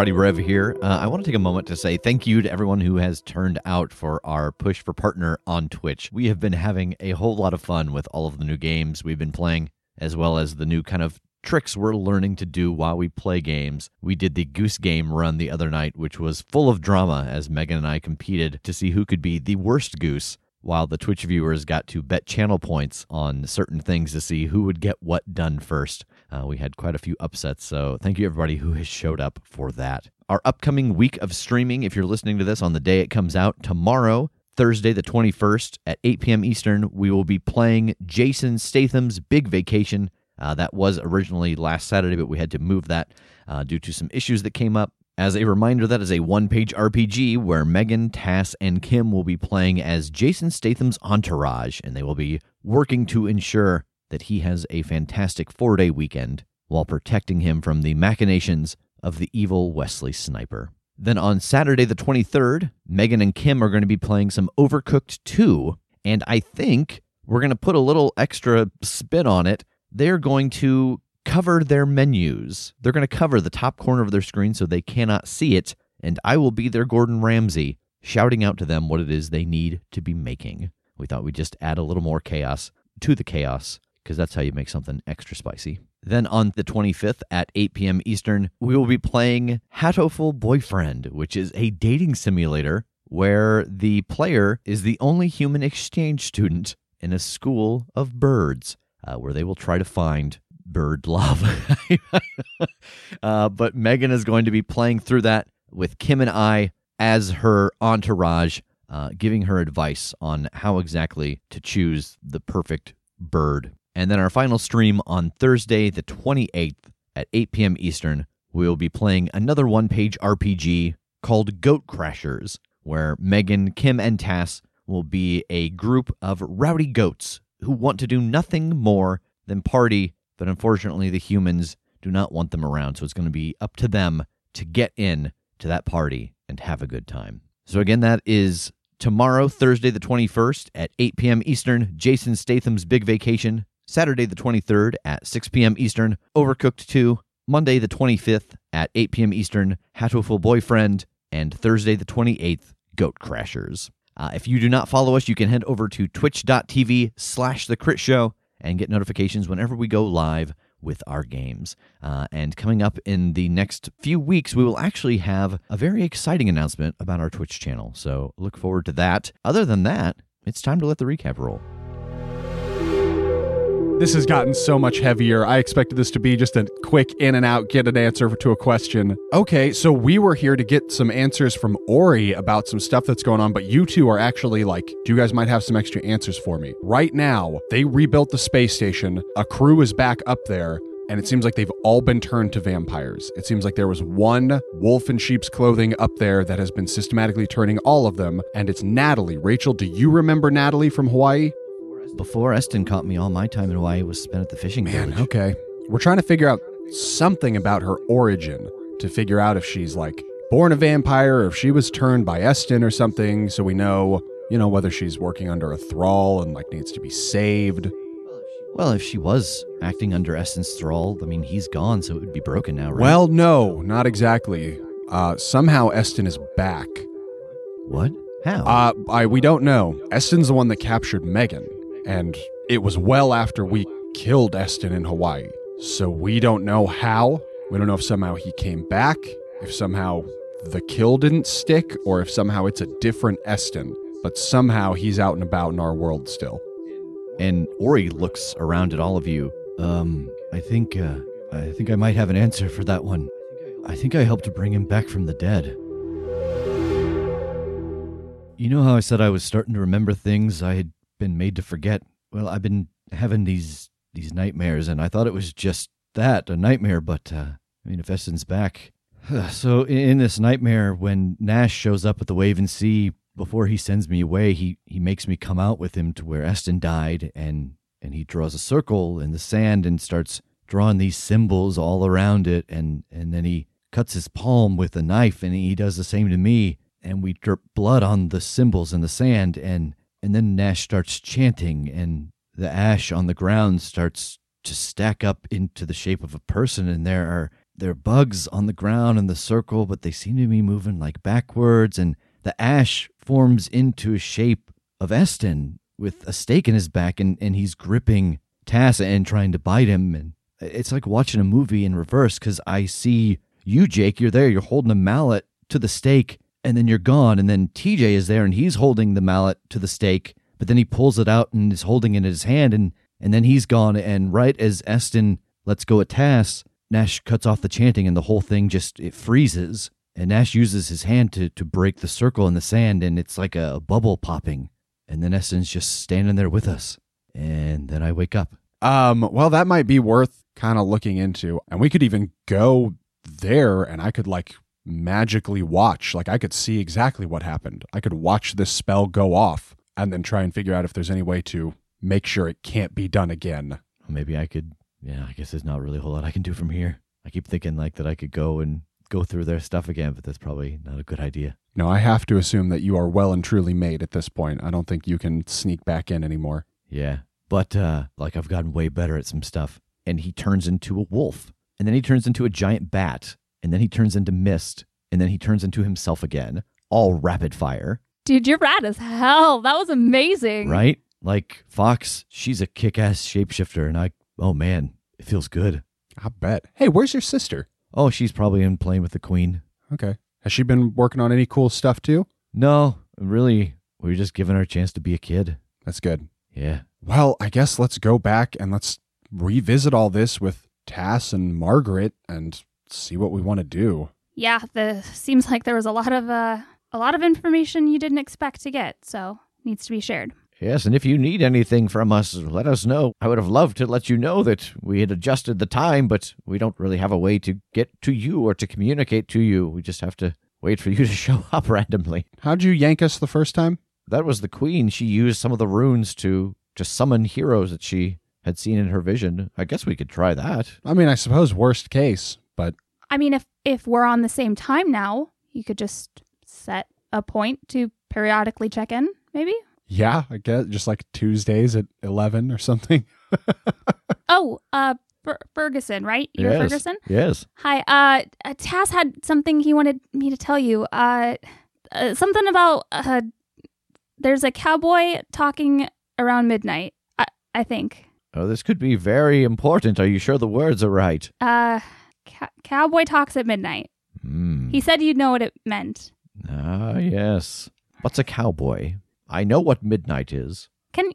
Everybody, Rev here. Uh, I want to take a moment to say thank you to everyone who has turned out for our push for partner on Twitch. We have been having a whole lot of fun with all of the new games we've been playing, as well as the new kind of tricks we're learning to do while we play games. We did the Goose Game run the other night, which was full of drama as Megan and I competed to see who could be the worst goose while the Twitch viewers got to bet channel points on certain things to see who would get what done first. Uh, we had quite a few upsets, so thank you everybody who has showed up for that. Our upcoming week of streaming, if you're listening to this on the day it comes out, tomorrow, Thursday the 21st at 8 p.m. Eastern, we will be playing Jason Statham's Big Vacation. Uh, that was originally last Saturday, but we had to move that uh, due to some issues that came up. As a reminder, that is a one page RPG where Megan, Tass, and Kim will be playing as Jason Statham's entourage, and they will be working to ensure that he has a fantastic four day weekend while protecting him from the machinations of the evil Wesley Sniper. Then on Saturday, the 23rd, Megan and Kim are going to be playing some Overcooked 2, and I think we're going to put a little extra spin on it. They're going to cover their menus. They're going to cover the top corner of their screen so they cannot see it, and I will be their Gordon Ramsay, shouting out to them what it is they need to be making. We thought we'd just add a little more chaos to the chaos, because that's how you make something extra spicy. Then on the 25th at 8 p.m. Eastern, we will be playing Hatoful Boyfriend, which is a dating simulator where the player is the only human exchange student in a school of birds, uh, where they will try to find bird love. uh, but Megan is going to be playing through that with Kim and I as her entourage, uh, giving her advice on how exactly to choose the perfect bird. And then our final stream on Thursday, the 28th at 8 p.m. Eastern, we will be playing another one page RPG called Goat Crashers, where Megan, Kim, and Tass will be a group of rowdy goats who want to do nothing more than party, but unfortunately the humans do not want them around. So it's going to be up to them to get in to that party and have a good time. So again, that is tomorrow, Thursday the 21st at 8 p.m. Eastern, Jason Statham's Big Vacation. Saturday the 23rd at 6 p.m. Eastern, Overcooked 2. Monday the 25th at 8 p.m. Eastern, Hatoful Boyfriend. And Thursday the 28th, Goat Crashers. Uh, if you do not follow us, you can head over to twitch.tv slash the crit show and get notifications whenever we go live with our games. Uh, and coming up in the next few weeks, we will actually have a very exciting announcement about our Twitch channel. So look forward to that. Other than that, it's time to let the recap roll. This has gotten so much heavier. I expected this to be just a quick in and out, get an answer to a question. Okay, so we were here to get some answers from Ori about some stuff that's going on, but you two are actually like, you guys might have some extra answers for me? Right now, they rebuilt the space station, a crew is back up there. And it seems like they've all been turned to vampires. It seems like there was one wolf in sheep's clothing up there that has been systematically turning all of them, and it's Natalie. Rachel, do you remember Natalie from Hawaii? Before Eston caught me, all my time in Hawaii was spent at the fishing Man, village. okay. We're trying to figure out something about her origin to figure out if she's like born a vampire or if she was turned by Eston or something, so we know, you know, whether she's working under a thrall and like needs to be saved. Well, if she was acting under Eston's thrall, I mean, he's gone, so it would be broken now, right? Well, no, not exactly. Uh, somehow Eston is back. what? How? Uh, I we don't know. Eston's the one that captured Megan, and it was well after we killed Eston in Hawaii. So we don't know how. We don't know if somehow he came back, if somehow the kill didn't stick, or if somehow it's a different Eston. But somehow he's out and about in our world still. and Ori looks around at all of you. Um, I think, uh, I think I might have an answer for that one. I think I helped to bring him back from the dead. You know how I said I was starting to remember things I had been made to forget? Well, I've been having these these nightmares, and I thought it was just that, a nightmare, but, uh, I mean, if Eston's back. So, in in this nightmare, when Nash shows up at the Wave and Sea, before he sends me away, he, he makes me come out with him to where Eston died, and, and he draws a circle in the sand and starts drawing these symbols all around it, and, and then he cuts his palm with a knife, and he does the same to me, and we drip blood on the symbols in the sand, and, and then Nash starts chanting, and the ash on the ground starts to stack up into the shape of a person, and there are there are bugs on the ground in the circle, but they seem to be moving like backwards, and the ash forms into a shape of Eston with a stake in his back, and, and he's gripping Tassa and trying to bite him. And it's like watching a movie in reverse because I see you, Jake, you're there, you're holding a mallet to the stake, and then you're gone. And then TJ is there, and he's holding the mallet to the stake, but then he pulls it out and is holding it in his hand, and, and then he's gone. And right as Eston lets go at Tass, Nash cuts off the chanting and the whole thing just it freezes. And Nash uses his hand to, to break the circle in the sand and it's like a, bubble popping. And then Eston's just standing there with us. And then I wake up. Um, well, that might be worth kind of looking into. And we could even go there and I could like magically watch. Like I could see exactly what happened. I could watch this spell go off and then try and figure out if there's any way to make sure it can't be done again. Maybe I could yeah, I guess there's not really a whole lot I can do from here. I keep thinking like that I could go and go through their stuff again, but that's probably not a good idea. No, I have to assume that you are well and truly made at this point. I don't think you can sneak back in anymore. Yeah. But uh like I've gotten way better at some stuff. And he turns into a wolf. And then he turns into a giant bat. And then he turns into mist. And then he turns into himself again. All rapid fire. Dude, you're rad as hell. That was amazing. Right? Like Fox, she's a kick ass shapeshifter, and I oh man, it feels good. I bet. Hey, where's your sister? Oh, she's probably in playing with the queen. Okay. Has she been working on any cool stuff too? No, really, we were just giving her a chance to be a kid. That's good. Yeah. Well, I guess let's go back and let's revisit all this with Tass and Margaret and see what we want to do. Yeah, the seems like there was a lot of uh a lot of information you didn't expect to get, so needs to be shared. Yes, and if you need anything from us, let us know. I would have loved to let you know that we had adjusted the time, but we don't really have a way to get to you or to communicate to you. We just have to wait for you to show up randomly. How'd you yank us the first time? That was the queen. She used some of the runes to to summon heroes that she had seen in her vision. I guess we could try that. I mean, I suppose worst case, but I mean, if if we're on the same time now, you could just set a point to periodically check in, maybe. yeah, I guess just like Tuesdays at 11 or something. Oh, uh, Fer- Ferguson, right? You're yes. Ferguson. Yes. Hi. Uh, uh, Tass had something he wanted me to tell you. Uh, uh something about uh, there's a cowboy talking around midnight. I I think. Oh, this could be very important. Are you sure the words are right? Uh, ca- cowboy talks at midnight. Hmm. He said you'd know what it meant. Ah, yes. What's a cowboy? I know what midnight is. Can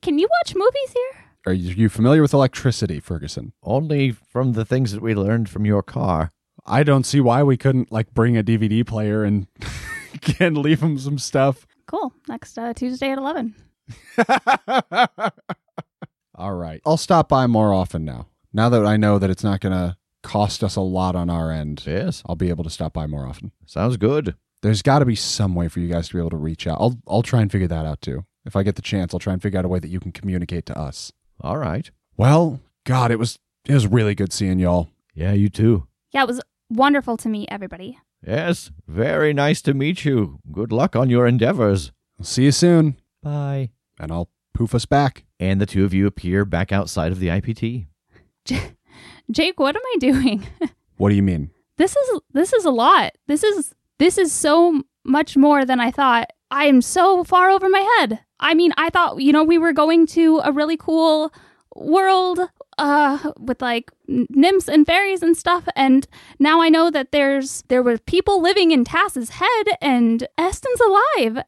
can you watch movies here? Are you you familiar with electricity, Ferguson? Only from the things that we learned from your car. I don't see why we couldn't like bring a DVD player and can leave him some stuff. Cool. Next uh, Tuesday at eleven. All right. I'll stop by more often now. Now that I know that it's not going to cost us a lot on our end, Yes. I'll be able to stop by more often. Sounds good. There's got to be some way for you guys to be able to reach out. I'll I'll try and figure that out too. If I get the chance, I'll try and figure out a way that you can communicate to us. All right. Well, God, it was it was really good seeing y'all. Yeah, you too. Yeah, it was wonderful to meet everybody. Yes, very nice to meet you. Good luck on your endeavors. I'll see you soon, Bye. and I'll poof us back. And the two of you appear back outside of the IPT. Jake, what am I doing? What do you mean? this is this is a lot. This is this is so much more than I thought. I am so far over my head. I mean, I thought, you know, we were going to a really cool world uh with like nymphs and fairies and stuff and now I know that there's there were people living in Tass's head and Eston's alive.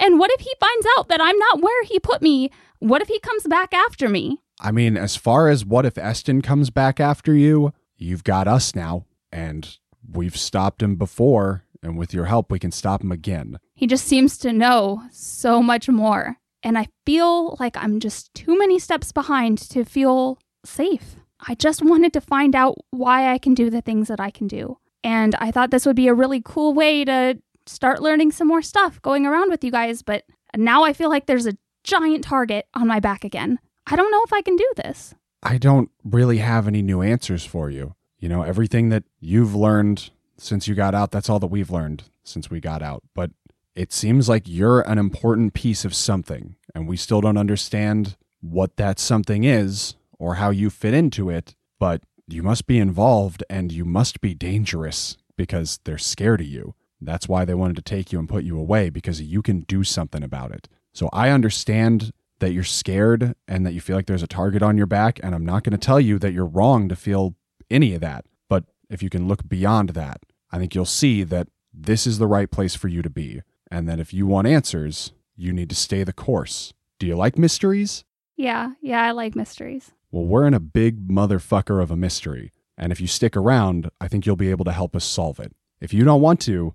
And what if he finds out that I'm not where he put me? What if he comes back after me? I mean, as far as what if Eston comes back after you, you've got us now, and we've stopped him before, and with your help, we can stop him again. He just seems to know so much more. And I feel like I'm just too many steps behind to feel safe. I just wanted to find out why I can do the things that I can do. And I thought this would be a really cool way to start learning some more stuff going around with you guys. But now I feel like there's a giant target on my back again. I don't know if I can do this. I don't really have any new answers for you. You know, everything that you've learned since you got out, that's all that we've learned since we got out. But it seems like you're an important piece of something, and we still don't understand what that something is or how you fit into it. But you must be involved and you must be dangerous because they're scared of you. That's why they wanted to take you and put you away because you can do something about it. So I understand that you're scared and that you feel like there's a target on your back. And I'm not going to tell you that you're wrong to feel any of that. But if you can look beyond that, I think you'll see that this is the right place for you to be. And that if you want answers, you need to stay the course. Do you like mysteries? Yeah, yeah, I like mysteries. Well, we're in a big motherfucker of a mystery. And if you stick around, I think you'll be able to help us solve it. If you don't want to,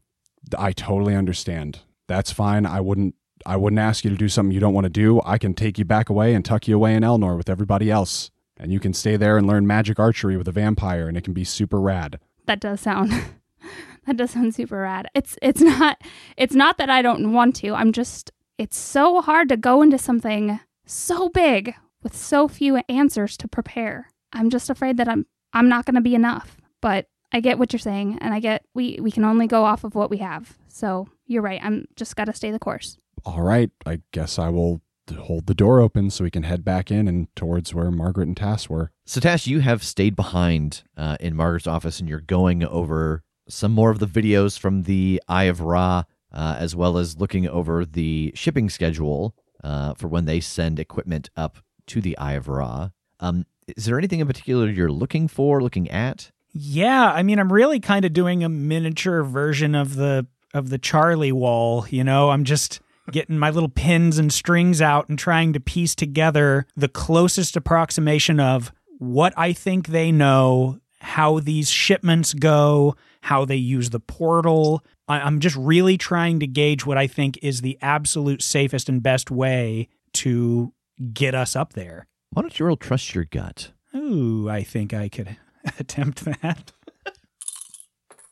I totally understand. That's fine. I wouldn't I wouldn't ask you to do something you don't want to do. I can take you back away and tuck you away in Elnor with everybody else. And you can stay there and learn magic archery with a vampire and it can be super rad. that does sound that does sound super rad. It's it's not it's not that I don't want to. I'm just it's so hard to go into something so big with so few answers to prepare. I'm just afraid that I'm I'm not going to be enough. But I get what you're saying and I get we we can only go off of what we have. So, you're right. I'm just got to stay the course. All right, I guess I will hold the door open so we can head back in and towards where Margaret and Tass were. So, Tass, you have stayed behind uh, in Margaret's office and you're going over some more of the videos from the Eye of Ra, uh, as well as looking over the shipping schedule uh, for when they send equipment up to the Eye of Ra. Um, is there anything in particular you're looking for, looking at? Yeah, I mean, I'm really kind of doing a miniature version of the of the Charlie wall. You know, I'm just getting my little pins and strings out and trying to piece together the closest approximation of what I think they know, how these shipments go, how they use the portal. I- I'm just really trying to gauge what I think is the absolute safest and best way to get us up there. Why don't you all trust your gut? Ooh, I think I could attempt that.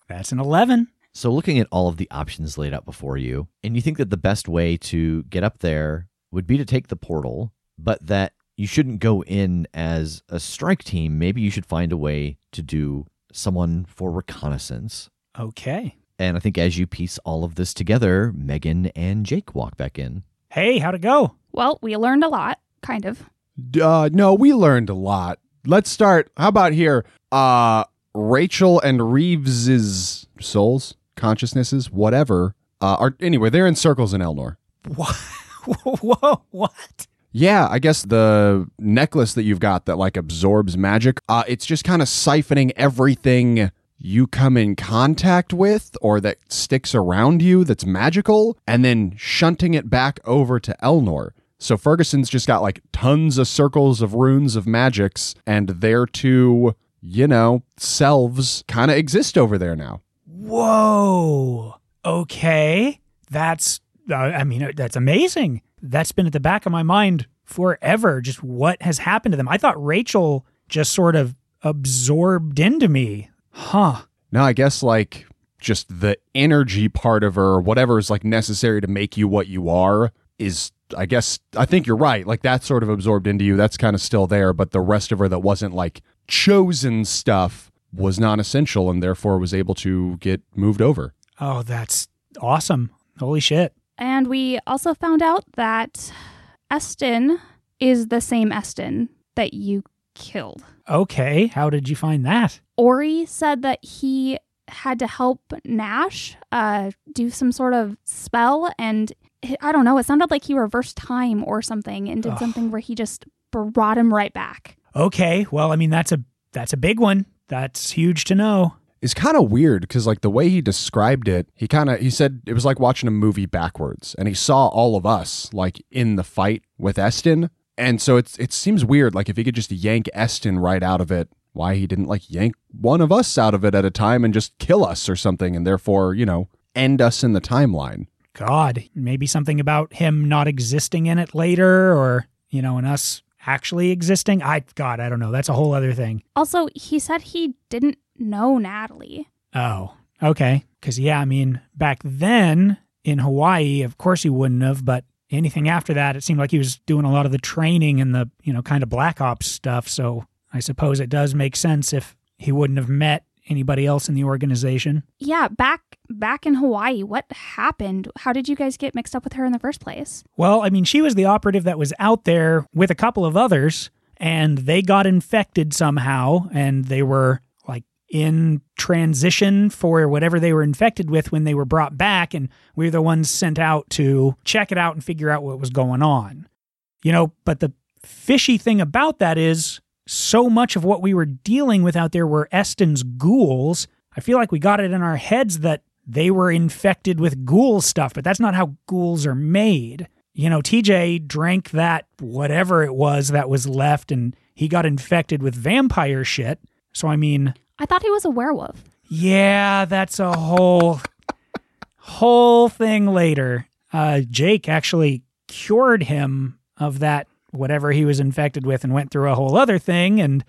That's an 11. So, looking at all of the options laid out before you, and you think that the best way to get up there would be to take the portal, but that you shouldn't go in as a strike team. Maybe you should find a way to do someone for reconnaissance. Okay. And I think as you piece all of this together, Megan and Jake walk back in. Hey, how'd it go? Well, we learned a lot, kind of. Uh, no, we learned a lot. Let's start. How about here? Uh, Rachel and Reeves's souls, consciousnesses, whatever. Uh, are anyway. They're in circles in Elnor. What? Whoa, what? Yeah, I guess the necklace that you've got that like absorbs magic, uh, it's just kind of siphoning everything you come in contact with or that sticks around you that's magical and then shunting it back over to Elnor. So Ferguson's just got like tons of circles of runes of magics and their two, you know, selves kind of exist over there now. Whoa. Okay. That's, uh, I mean, uh, that's amazing. That's been at the back of my mind forever, just what has happened to them. I thought Rachel just sort of absorbed into me. Huh. No, I guess like just the energy part of her, whatever is like necessary to make you what you are, is I guess I think you're right. Like that's sort of absorbed into you. That's kind of still there, but the rest of her that wasn't like chosen stuff was non-essential and therefore was able to get moved over. Oh, that's awesome. Holy shit. And we also found out that Eston is the same Eston that you killed. Okay, how did you find that? Ori said that he had to help Nash uh, do some sort of spell, and I don't know, it sounded like he reversed time or something and did Ugh. something where he just brought him right back. Okay, well, I mean that's a that's a big one. That's huge to know. It's kind of weird because like the way he described it, he kind of he said it was like watching a movie backwards, and he saw all of us like in the fight with Eston, and so it's it seems weird. Like if he could just yank Eston right out of it, why he didn't like yank one of us out of it at a time and just kill us or something, and therefore you know end us in the timeline. God, maybe something about him not existing in it later, or you know, and us actually existing. I God, I don't know. That's a whole other thing. Also, he said he didn't know Natalie. Oh, okay. Because yeah, I mean, back then in Hawaii, of course he wouldn't have. But anything after that, it seemed like he was doing a lot of the training and the you know kind of black ops stuff. So I suppose it does make sense if he wouldn't have met anybody else in the organization. Yeah, back back in Hawaii, what happened? How did you guys get mixed up with her in the first place? Well, I mean, she was the operative that was out there with a couple of others, and they got infected somehow, and they were like in transition for whatever they were infected with when they were brought back, and we were the ones sent out to check it out and figure out what was going on. You know, but the fishy thing about that is so much of what we were dealing with out there were Eston's ghouls. I feel like we got it in our heads that they were infected with ghoul stuff, but that's not how ghouls are made. You know, TJ drank that whatever it was that was left and he got infected with vampire shit. So, I mean, I thought he was a werewolf. yeah, that's a whole whole thing later. Uh, Jake actually cured him of that whatever he was infected with and went through a whole other thing and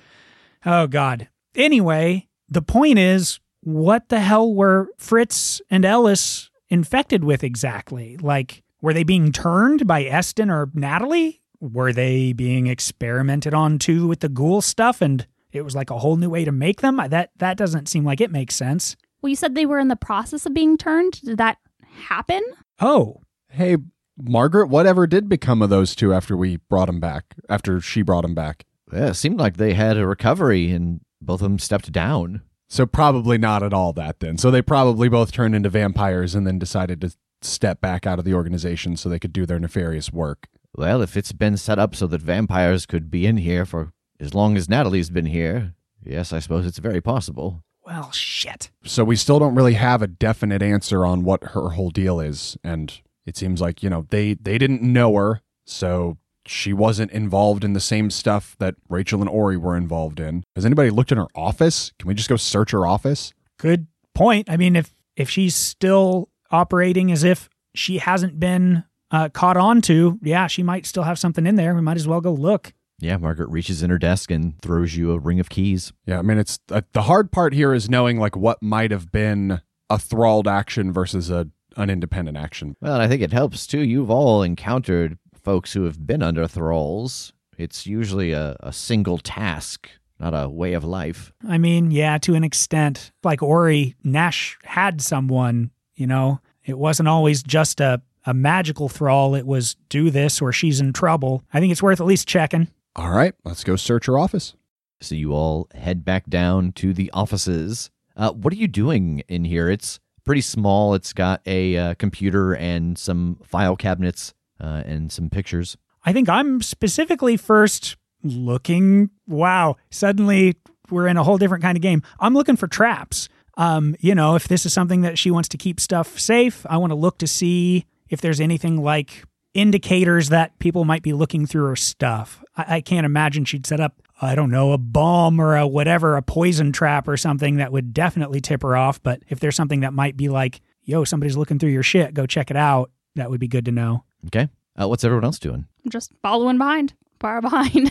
oh god. Anyway, the point is what the hell were Fritz and Ellis infected with exactly? Like were they being turned by Eston or Natalie? Were they being experimented on too with the ghoul stuff and it was like a whole new way to make them? That that doesn't seem like it makes sense. Well, you said they were in the process of being turned. Did that happen? Oh, Hey, Margaret, whatever did become of those two after we brought them back? After she brought them back? Yeah, it seemed like they had a recovery and both of them stepped down. So probably not at all that then. So they probably both turned into vampires and then decided to step back out of the organization so they could do their nefarious work. Well, if it's been set up so that vampires could be in here for as long as Natalie's been here, yes, I suppose it's very possible. well, shit. So we still don't really have a definite answer on what her whole deal is and it seems like, you know, they they didn't know her, so she wasn't involved in the same stuff that Rachel and Ori were involved in. Has anybody looked in her office? Can we just go search her office? Good point. I mean, if if she's still operating as if she hasn't been uh, caught on to, yeah, she might still have something in there. We might as well go look. Yeah, Margaret reaches in her desk and throws you a ring of keys. Yeah, I mean, it's uh, the hard part here is knowing like what might have been a thralled action versus a an independent action. Well, and I think it helps too. You've all encountered folks who have been under thralls. It's usually a, a single task, not a way of life. I mean, yeah, to an extent. Like Ori, Nash had someone, you know, it wasn't always just a, a magical thrall. It was do this or she's in trouble. I think it's worth at least checking. All right, let's go search her office. So you all head back down to the offices. Uh, what are you doing in here? It's pretty small. It's got a uh, computer and some file cabinets uh, and some pictures. I think I'm specifically first looking. Wow, suddenly we're in a whole different kind of game. I'm looking for traps. Um, you know, if this is something that she wants to keep stuff safe, I want to look to see if there's anything like indicators that people might be looking through her stuff. I, I can't imagine she'd set up, I don't know, a bomb or a whatever, a poison trap or something that would definitely tip her off. But if there's something that might be like, yo, somebody's looking through your shit, go check it out, that would be good to know. Okay. Uh, what's everyone else doing? I'm just following behind, far behind.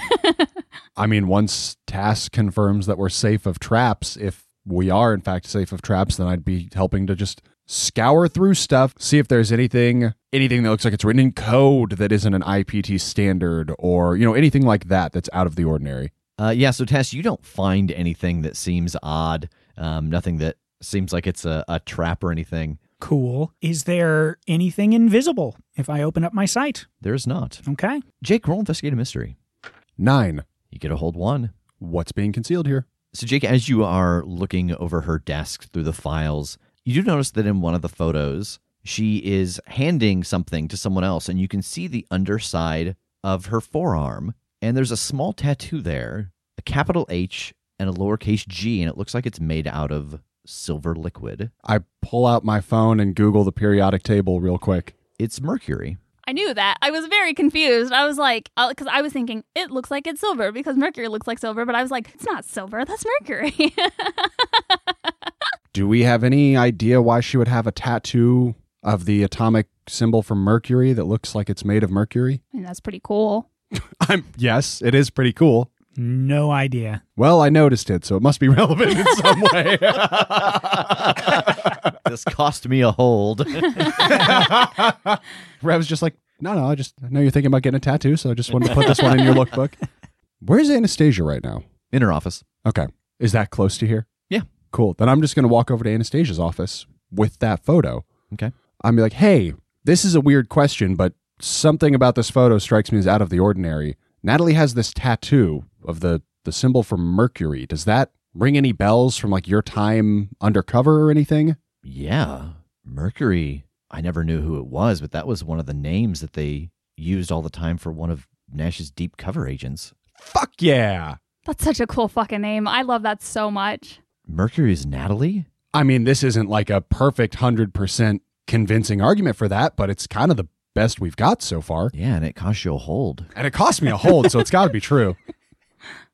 I mean, once Tass confirms that we're safe of traps, if we are in fact safe of traps, then I'd be helping to just scour through stuff, see if there's anything anything that looks like it's written in code that isn't an IPT standard or, you know, anything like that that's out of the ordinary. Uh, yeah, so Tass, you don't find anything that seems odd, um, nothing that seems like it's a, a trap or anything. Cool. Is there anything invisible if I open up my sight? There's not. Okay. Jake, roll investigate a mystery. Nine. You get a hold one. What's being concealed here? So, Jake, as you are looking over her desk through the files, you do notice that in one of the photos, she is handing something to someone else, and you can see the underside of her forearm. And there's a small tattoo there, a capital H and a lowercase g, and it looks like it's made out of silver liquid. I pull out my phone and Google the periodic table real quick. It's mercury. I knew that. I was very confused. I was like, uh, because I was thinking it looks like it's silver because mercury looks like silver, but I was like, it's not silver. That's mercury. Do we have any idea why she would have a tattoo of the atomic symbol for Mercury that looks like it's made of mercury? I mean, that's pretty cool. I'm yes, it is pretty cool. No idea. Well, I noticed it, so it must be relevant in some way. this cost me a hold. Rev's just like, no, no, I just I know you're thinking about getting a tattoo, so I just wanted to put this one in your lookbook. Where's Anastasia right now? in her office. Okay. Is that close to here? Yeah. Cool. Then I'm just going to walk over to Anastasia's office with that photo. Okay. I'm be like, hey, this is a weird question, but something about this photo strikes me as out of the ordinary. Natalie has this tattoo of the the symbol for Mercury. Does that ring any bells from like your time undercover or anything? Yeah. Mercury. I never knew who it was, but that was one of the names that they used all the time for one of Nash's deep cover agents. Fuck yeah. That's such a cool fucking name. I love that so much. Mercury is Natalie? I mean, this isn't like a perfect 100% convincing argument for that, but it's kind of the best we've got so far. Yeah, and it cost you a hold. And it cost me a hold, so it's got to be true.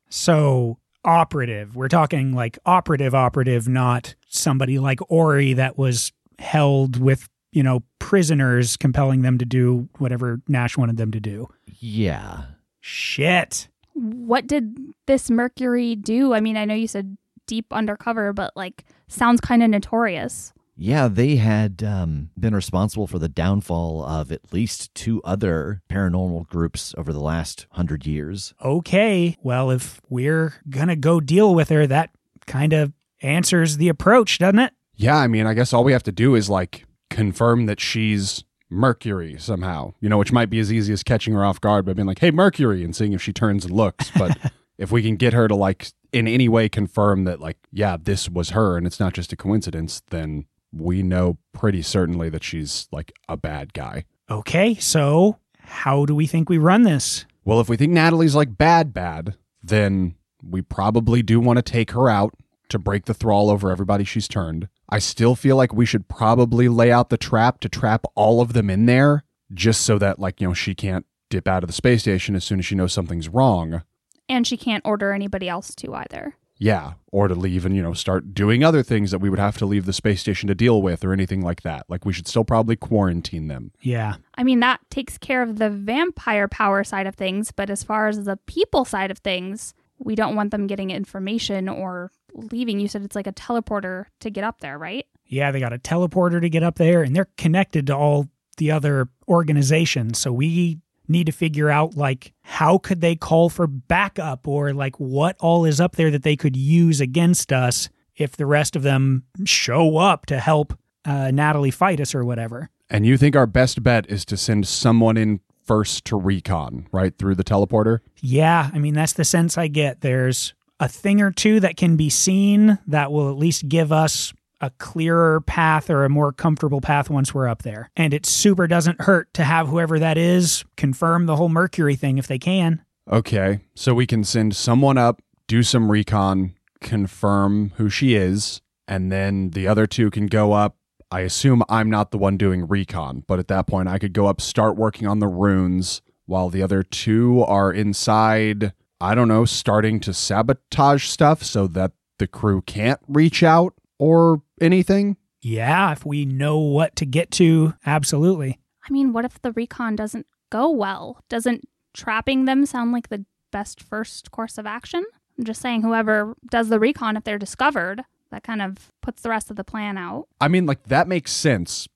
So, operative. We're talking like operative, operative, not somebody like Ori that was held with, you know, prisoners, compelling them to do whatever Nash wanted them to do. Yeah. Shit. What did this Mercury do? I mean, I know you said deep undercover, but like sounds kind of notorious. Yeah, they had um, been responsible for the downfall of at least two other paranormal groups over the last hundred years. Okay. Well, if we're going to go deal with her, that kind of answers the approach, doesn't it? Yeah, I mean, I guess all we have to do is like confirm that she's Mercury somehow, you know, which might be as easy as catching her off guard by being like, hey, Mercury, and seeing if she turns and looks. But if we can get her to like in any way confirm that, like, yeah, this was her and it's not just a coincidence, then we know pretty certainly that she's like a bad guy. Okay. So, how do we think we run this? Well, if we think Natalie's like bad, bad, then we probably do want to take her out to break the thrall over everybody she's turned. I still feel like we should probably lay out the trap to trap all of them in there just so that, like, you know, she can't dip out of the space station as soon as she knows something's wrong. And she can't order anybody else to either. Yeah, or to leave and, you know, start doing other things that we would have to leave the space station to deal with or anything like that. Like, we should still probably quarantine them. Yeah. I mean, that takes care of the vampire power side of things, but as far as the people side of things, we don't want them getting information or leaving. You said it's like a teleporter to get up there, right? Yeah, they got a teleporter to get up there, and they're connected to all the other organizations. So we need to figure out like how could they call for backup or like what all is up there that they could use against us if the rest of them show up to help uh, Natalie fight us or whatever. And you think our best bet is to send someone in first to recon, right? Through the teleporter? Yeah, I mean that's the sense I get. There's a thing or two that can be seen that will at least give us a clearer path or a more comfortable path once we're up there. And it super doesn't hurt to have whoever that is confirm the whole Mercury thing if they can. Okay, so we can send someone up, do some recon, confirm who she is, and then the other two can go up. I assume I'm not the one doing recon, but at that point I could go up, start working on the runes, while the other two are inside, I don't know, starting to sabotage stuff so that the crew can't reach out or anything. Yeah, if we know what to get to, absolutely. I mean, what if the recon doesn't go well? Doesn't trapping them sound like the best first course of action? I'm just saying, whoever does the recon, if they're discovered, that kind of puts the rest of the plan out. I mean, like that makes sense,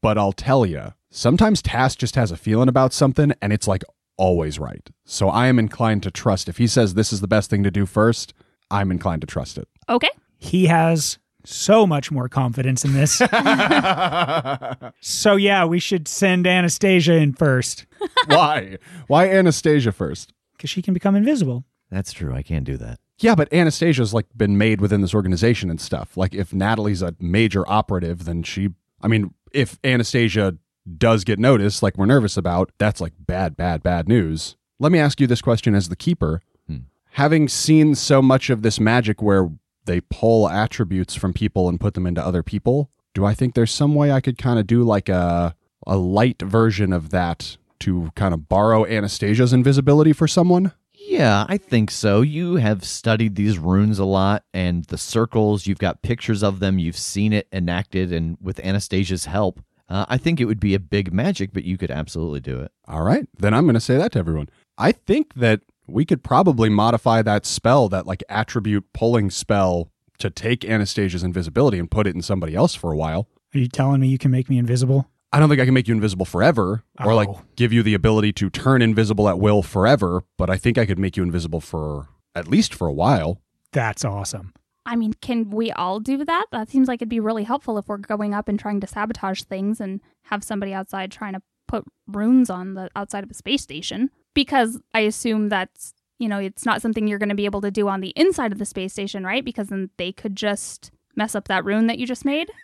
but I'll tell you, sometimes Tass just has a feeling about something and it's like always right. So I am inclined to trust. If he says this is the best thing to do first, I'm inclined to trust it. Okay. He has so much more confidence in this. so yeah, we should send Anastasia in first Why? Why Anastasia first? because she can become invisible. That's true. I can't do that. Yeah, but Anastasia's like been made within this organization and stuff. Like if Natalie's a major operative, then she I mean, if Anastasia does get noticed, like we're nervous about, that's like bad, bad, bad news. Let me ask you this question as the keeper. Hmm. Having seen so much of this magic where they pull attributes from people and put them into other people, do I think there's some way I could kind of do like a a light version of that to kind of borrow Anastasia's invisibility for someone? Yeah, I think so. You have studied these runes a lot and the circles, you've got pictures of them, you've seen it enacted, and with Anastasia's help, uh, I think it would be a big magic, but you could absolutely do it. All right, then I'm going to say that to everyone. I think that we could probably modify that spell, that like attribute pulling spell, to take Anastasia's invisibility and put it in somebody else for a while. Are you telling me you can make me invisible? I don't think I can make you invisible forever or like Oh. give you the ability to turn invisible at will forever, but I think I could make you invisible for at least for a while. That's awesome. I mean, can we all do that? That seems like it'd be really helpful if we're going up and trying to sabotage things and have somebody outside trying to put runes on the outside of a space station. Because I assume that's, you know, it's not something you're going to be able to do on the inside of the space station, right? Because then they could just mess up that rune that you just made.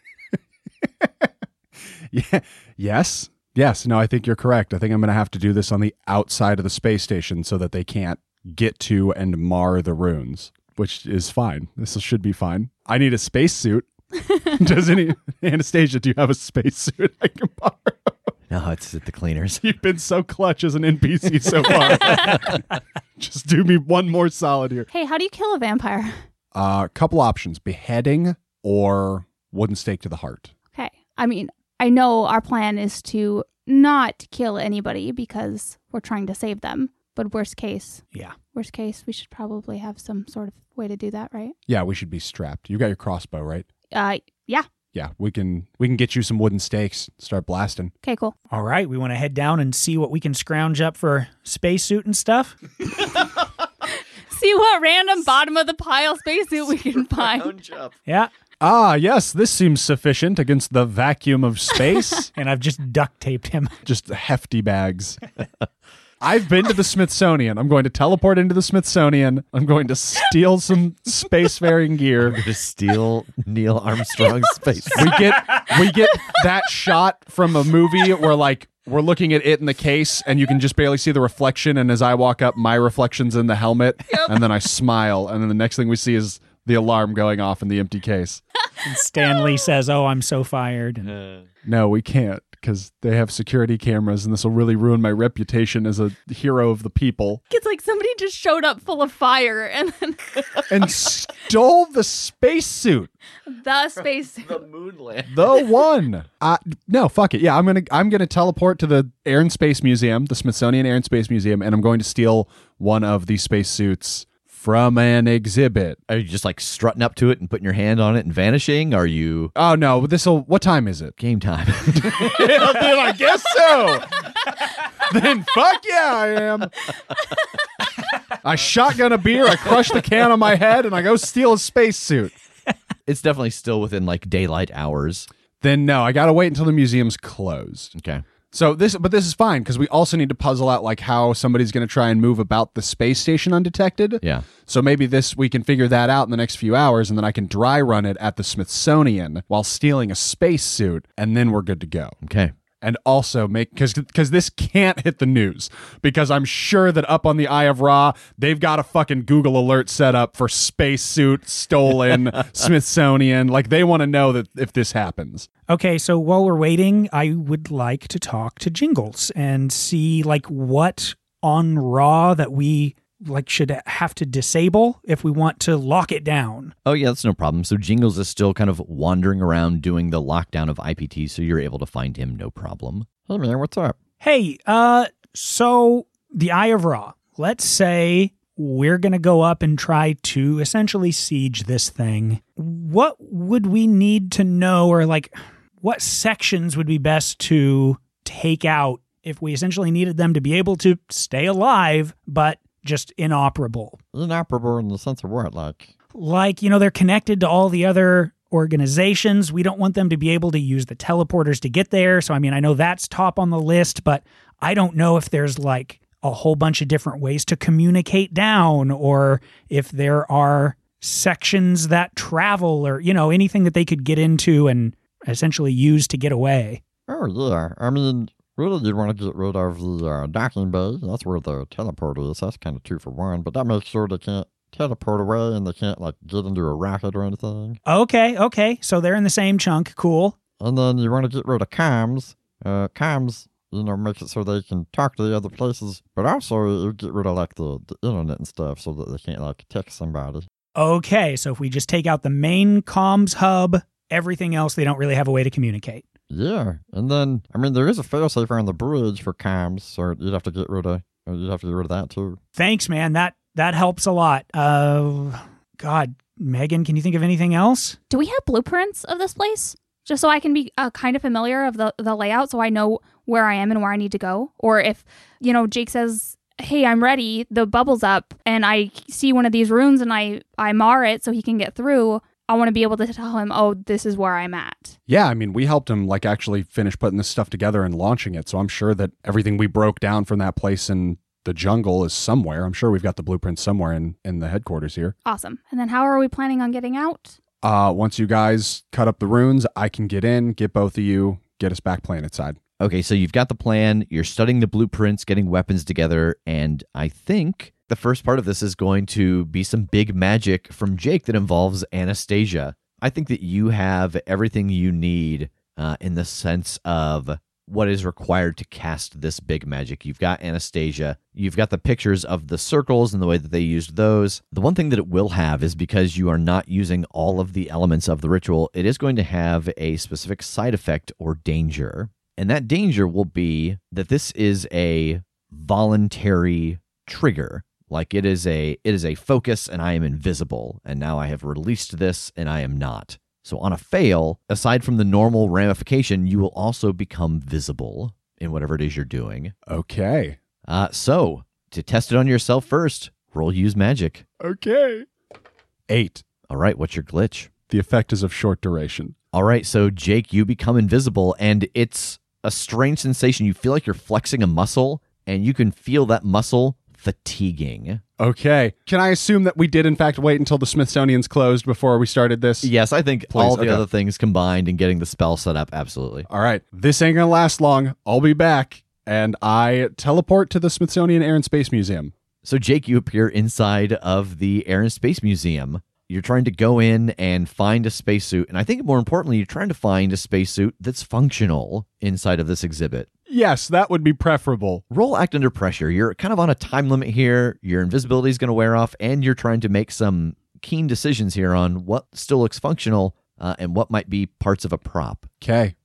Yeah. Yes. Yes. No, I think you're correct. I think I'm going to have to do this on the outside of the space station so that they can't get to and mar the runes, which is fine. This should be fine. I need a spacesuit. Does any Anastasia? Do you have a spacesuit I can borrow? No, it's at the cleaners. You've been so clutch as an NPC so far. Just do me one more solid here. Hey, how do you kill a vampire? A uh, couple options: beheading or wooden stake to the heart. Okay. I mean, I know our plan is to not kill anybody because we're trying to save them. But worst case, Yeah. worst case, we should probably have some sort of way to do that, right? Yeah, we should be strapped. You got your crossbow, right? Uh, yeah. Yeah, we can we can get you some wooden stakes. Start blasting. Okay, cool. All right, we want to head down and see what we can scrounge up for spacesuit and stuff. See what random bottom of the pile spacesuit we can find. Yeah. Ah, yes, this seems sufficient against the vacuum of space. And I've just duct taped him. Just hefty bags. I've been to the Smithsonian. I'm going to teleport into the Smithsonian. I'm going to steal some spacefaring gear. to steal Neil Armstrong's space. We get we get that shot from a movie where like we're looking at it in the case and you can just barely see the reflection and as I walk up my reflection's in the helmet and then I smile and then the next thing we see is the alarm going off in the empty case. And Stanley says, "Oh, I'm so fired." And No, we can't because they have security cameras and this will really ruin my reputation as a hero of the people. It's like somebody just showed up full of fire and then And stole the spacesuit. the spacesuit. The moonland. The one. Uh, no, fuck it. Yeah, I'm gonna I'm gonna teleport to the Air and Space Museum, the Smithsonian Air and Space Museum, and I'm going to steal one of these spacesuits from an exhibit. Are you just like strutting up to it and putting your hand on it and vanishing? Are you Oh no, this'll what time is it? game time? then I guess so. then fuck yeah, I am. I shotgun a beer, I crush the can on my head, and I go steal a spacesuit. it's definitely still within like daylight hours. Then no, I gotta wait until the museum's closed. Okay. So this, but this is fine because we also need to puzzle out like how somebody's going to try and move about the space station undetected. Yeah. So maybe this we can figure that out in the next few hours, and then I can dry run it at the Smithsonian while stealing a spacesuit, and then we're good to go. Okay. And also make because because this can't hit the news because I'm sure that up on the Eye of Ra they've got a fucking Google alert set up for spacesuit stolen Smithsonian. Like they want to know that if this happens. Okay, so while we're waiting, I would like to talk to Jingles and see like what on Ra that we like should have to disable if we want to lock it down. Oh yeah, that's no problem. So Jingles is still kind of wandering around doing the lockdown of IPT, so you're able to find him no problem. Hey man, what's up? Hey, uh, so the Eye of Ra. Let's say we're going to go up and try to essentially siege this thing. What would we need to know, or like what sections would be best to take out if we essentially needed them to be able to stay alive, but just inoperable? Inoperable in the sense of what, like? Like, you know, they're connected to all the other organizations. We don't want them to be able to use the teleporters to get there. So, I mean, I know that's top on the list, but I don't know if there's like a whole bunch of different ways to communicate down or if there are sections that travel or you know anything that they could get into and essentially use to get away Oh, yeah. I mean, really, you want to get rid of the uh, docking bay. That's where the teleporter is. That's kind of two for one. But that makes sure they can't teleport away and they can't, like, get into a rocket or anything. okay okay so they're in the same chunk cool And then you want to get rid of comms. Uh, comms, you know, makes it so they can talk to the other places. But also, you get rid of, like, the, the internet and stuff so that they can't, like, text somebody. okay so if we just take out the main comms hub everything else they don't really have a way to communicate Yeah. And then, I mean, there is a failsafe on the bridge for comms, so you'd have to get rid of, uh, you'd have to get rid of that, too. thanks man that that helps a lot uh god megan can you think of anything else Do we have blueprints of this place? Just so I can be uh, kind of familiar of the, the layout so I know where I am and where I need to go? Or if, you know, Jake says, hey, I'm ready, the bubble's up, and I see one of these runes and I, I mar it so he can get through, I want to be able to tell him, oh, this is where I'm at. Yeah, I mean, we helped him like actually finish putting this stuff together and launching it. So I'm sure that everything we broke down from that place in the jungle is somewhere. I'm sure we've got the blueprint somewhere in in the headquarters here. Awesome. And then how are we planning on getting out? Uh, once you guys cut up the runes, I can get in, get both of you, get us back planet side. Okay, so you've got the plan, you're studying the blueprints, getting weapons together, and I think the first part of this is going to be some big magic from Jake that involves Anastasia. I think that you have everything you need uh, in the sense of what is required to cast this big magic. You've got Anastasia, you've got the pictures of the circles and the way that they used those. The one thing that it will have is because you are not using all of the elements of the ritual, it is going to have a specific side effect or danger. And that danger will be that this is a voluntary trigger. Like it is a it is a focus and I am invisible and now I have released this and I am not. So on a fail, aside from the normal ramification, you will also become visible in whatever it is you're doing. Okay. Uh so to test it on yourself first, roll use magic. Okay. Eight. All right, what's your glitch? The effect is of short duration. All right, so Jake, you become invisible, and it's a strange sensation. You feel like you're flexing a muscle, and you can feel that muscle fatiguing. Okay. Can I assume that we did in fact wait until the Smithsonian's closed before we started this? Yes, I think Please, all the okay. other things combined and getting the spell set up, absolutely. All right. This ain't gonna last long. I'll be back. And I teleport to the Smithsonian Air and Space Museum. So, Jake, you appear inside of the Air and Space Museum. You're trying to go in and find a spacesuit. And I think more importantly, you're trying to find a spacesuit that's functional inside of this exhibit. Yes, that would be preferable. Roll act under pressure. You're kind of on a time limit here. Your invisibility is going to wear off, and you're trying to make some keen decisions here on what still looks functional uh, and what might be parts of a prop. Okay.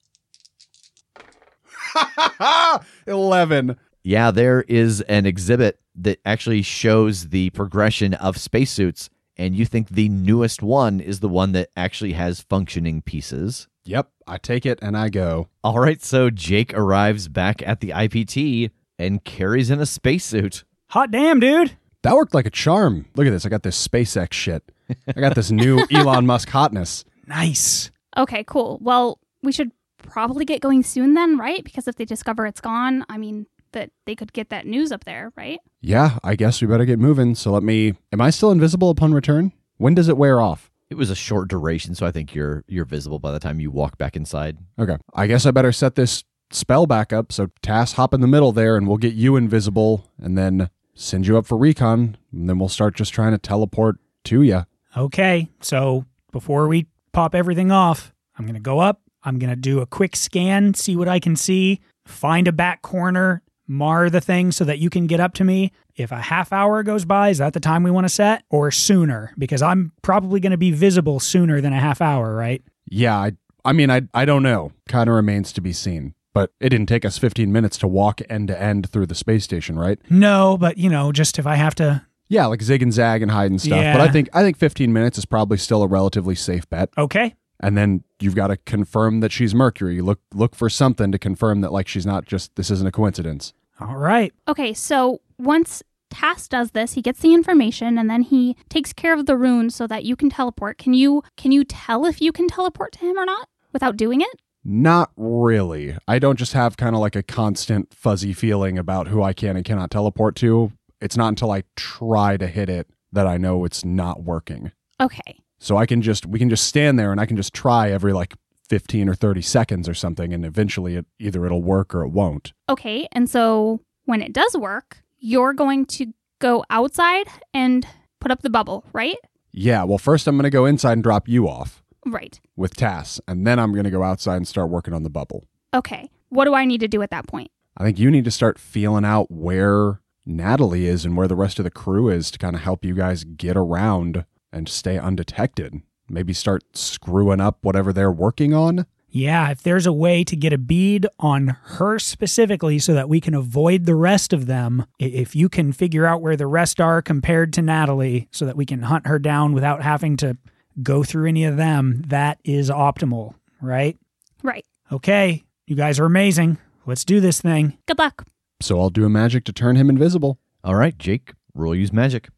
11. Yeah, there is an exhibit that actually shows the progression of spacesuits, and you think the newest one is the one that actually has functioning pieces. Yep, I take it and I go. All right, so Jake arrives back at the IPT and carries in a spacesuit. hot damn dude That worked like a charm. Look at this. I got this SpaceX shit. I got this new Elon Musk hotness. nice Okay, cool. Well, we should probably get going soon then, right? Because if they discover it's gone, I mean, that they could get that news up there, right? Yeah, I guess we better get moving. So let me. Am I still invisible upon return? When does it wear off? It was a short duration, so I think you're you're visible by the time you walk back inside. Okay. I guess I better set this spell back up. So Tass, hop in the middle there and we'll get you invisible and then send you up for recon. And then we'll start just trying to teleport to you. Okay, so before we pop everything off, I'm going to go up. I'm going to do a quick scan, see what I can see, find a back corner, mar the thing so that you can get up to me. If a half hour goes by, is that the time we want to set? Or sooner? Because I'm probably going to be visible sooner than a half hour, right? Yeah, I, I mean, I, I don't know. Kind of remains to be seen. But it didn't take us 15 minutes to walk end to end through the space station, right? No, but you know, just if I have to Yeah, like zig and zag and hide and stuff. Yeah. But I think I think 15 minutes is probably still a relatively safe bet. Okay. And then you've got to confirm that she's Mercury. Look look for something to confirm that like she's not just this isn't a coincidence. All right. Okay, so once Tass does this, he gets the information and then he takes care of the rune so that you can teleport. Can you can you tell if you can teleport to him or not without doing it? Not really. I don't just have kind of like a constant fuzzy feeling about who I can and cannot teleport to. It's not until I try to hit it that I know it's not working. Okay. So I can just we can just stand there and I can just try every like 15 or 30 seconds or something and eventually it either it'll work or it won't. Okay, and so when it does work, you're going to go outside and put up the bubble, right? Yeah, well first I'm going to go inside and drop you off Right. with Tass and then I'm going to go outside and start working on the bubble. Okay. What do I need to do at that point? I think you need to start feeling out where Natalie is and where the rest of the crew is to kind of help you guys get around and stay undetected. Maybe start screwing up whatever they're working on. Yeah, if there's a way to get a bead on her specifically so that we can avoid the rest of them, if you can figure out where the rest are compared to Natalie so that we can hunt her down without having to go through any of them, that is optimal, right? Right. Okay, you guys are amazing. Let's do this thing. Good luck. So I'll do a magic to turn him invisible. All right, Jake, roll use magic.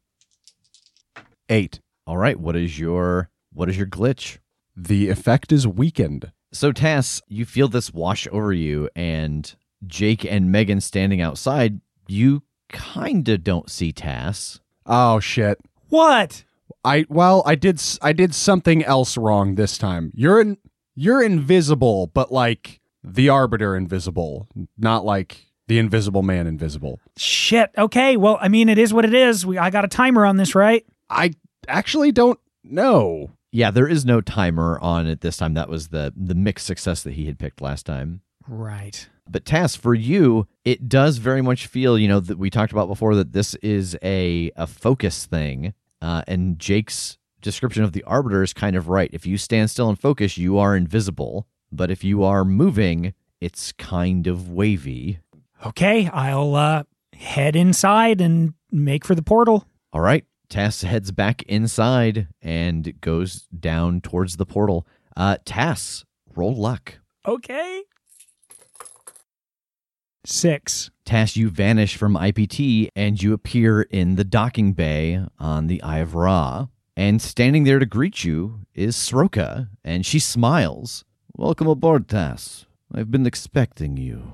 Eight. All right, what is your what is your glitch? The effect is weakened. So Tass, you feel this wash over you, and Jake and Megan standing outside. You kind of don't see Tass. Oh shit. What? I well, I did s- I did something else wrong this time. You're in, you're invisible, but like the arbiter invisible, not like the invisible man invisible. Shit. Okay, well, I mean, it is what it is. We I got a timer on this, right? I actually don't know. Yeah, there is no timer on it this time. That was the the mixed success that he had picked last time. Right. But Tass, for you, it does very much feel, you know, that we talked about before that this is a a focus thing. Uh, and Jake's description of the arbiter is kind of right. If you stand still and focus, you are invisible. But if you are moving, it's kind of wavy. Okay, I'll uh head inside and make for the portal. All right. Tass heads back inside and goes down towards the portal. Uh, Tass, roll luck. Okay. Six. Tass, you vanish from IPT and you appear in the docking bay on the Eye of Ra. And standing there to greet you is Sroka, and she smiles. Welcome aboard, Tass. I've been expecting you.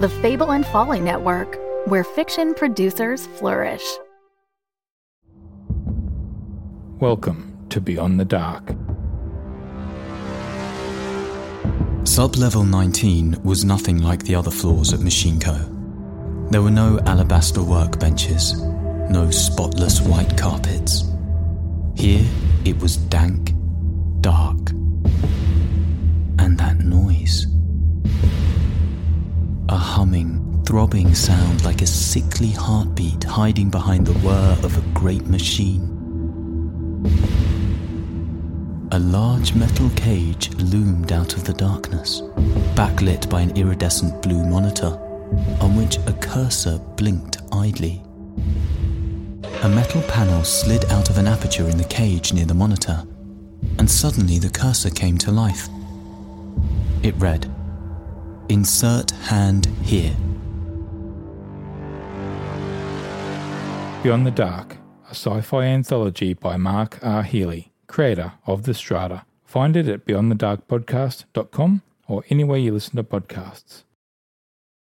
The Fable and Folly Network, where fiction producers flourish. Welcome to Beyond the Dark. Sub-level 19 was nothing like the other floors at Machine Co. There were no alabaster workbenches, no spotless white carpets. Here it was dank, dark, and that noise. Humming, throbbing sound like a sickly heartbeat hiding behind the whir of a great machine. A large metal cage loomed out of the darkness, backlit by an iridescent blue monitor on which a cursor blinked idly. A metal panel slid out of an aperture in the cage near the monitor, and suddenly the cursor came to life. It read, Insert hand here. Beyond the Dark, a sci fi anthology by Mark R. Healy, creator of The Strata. Find it at beyondthedarkpodcast.com or anywhere you listen to podcasts.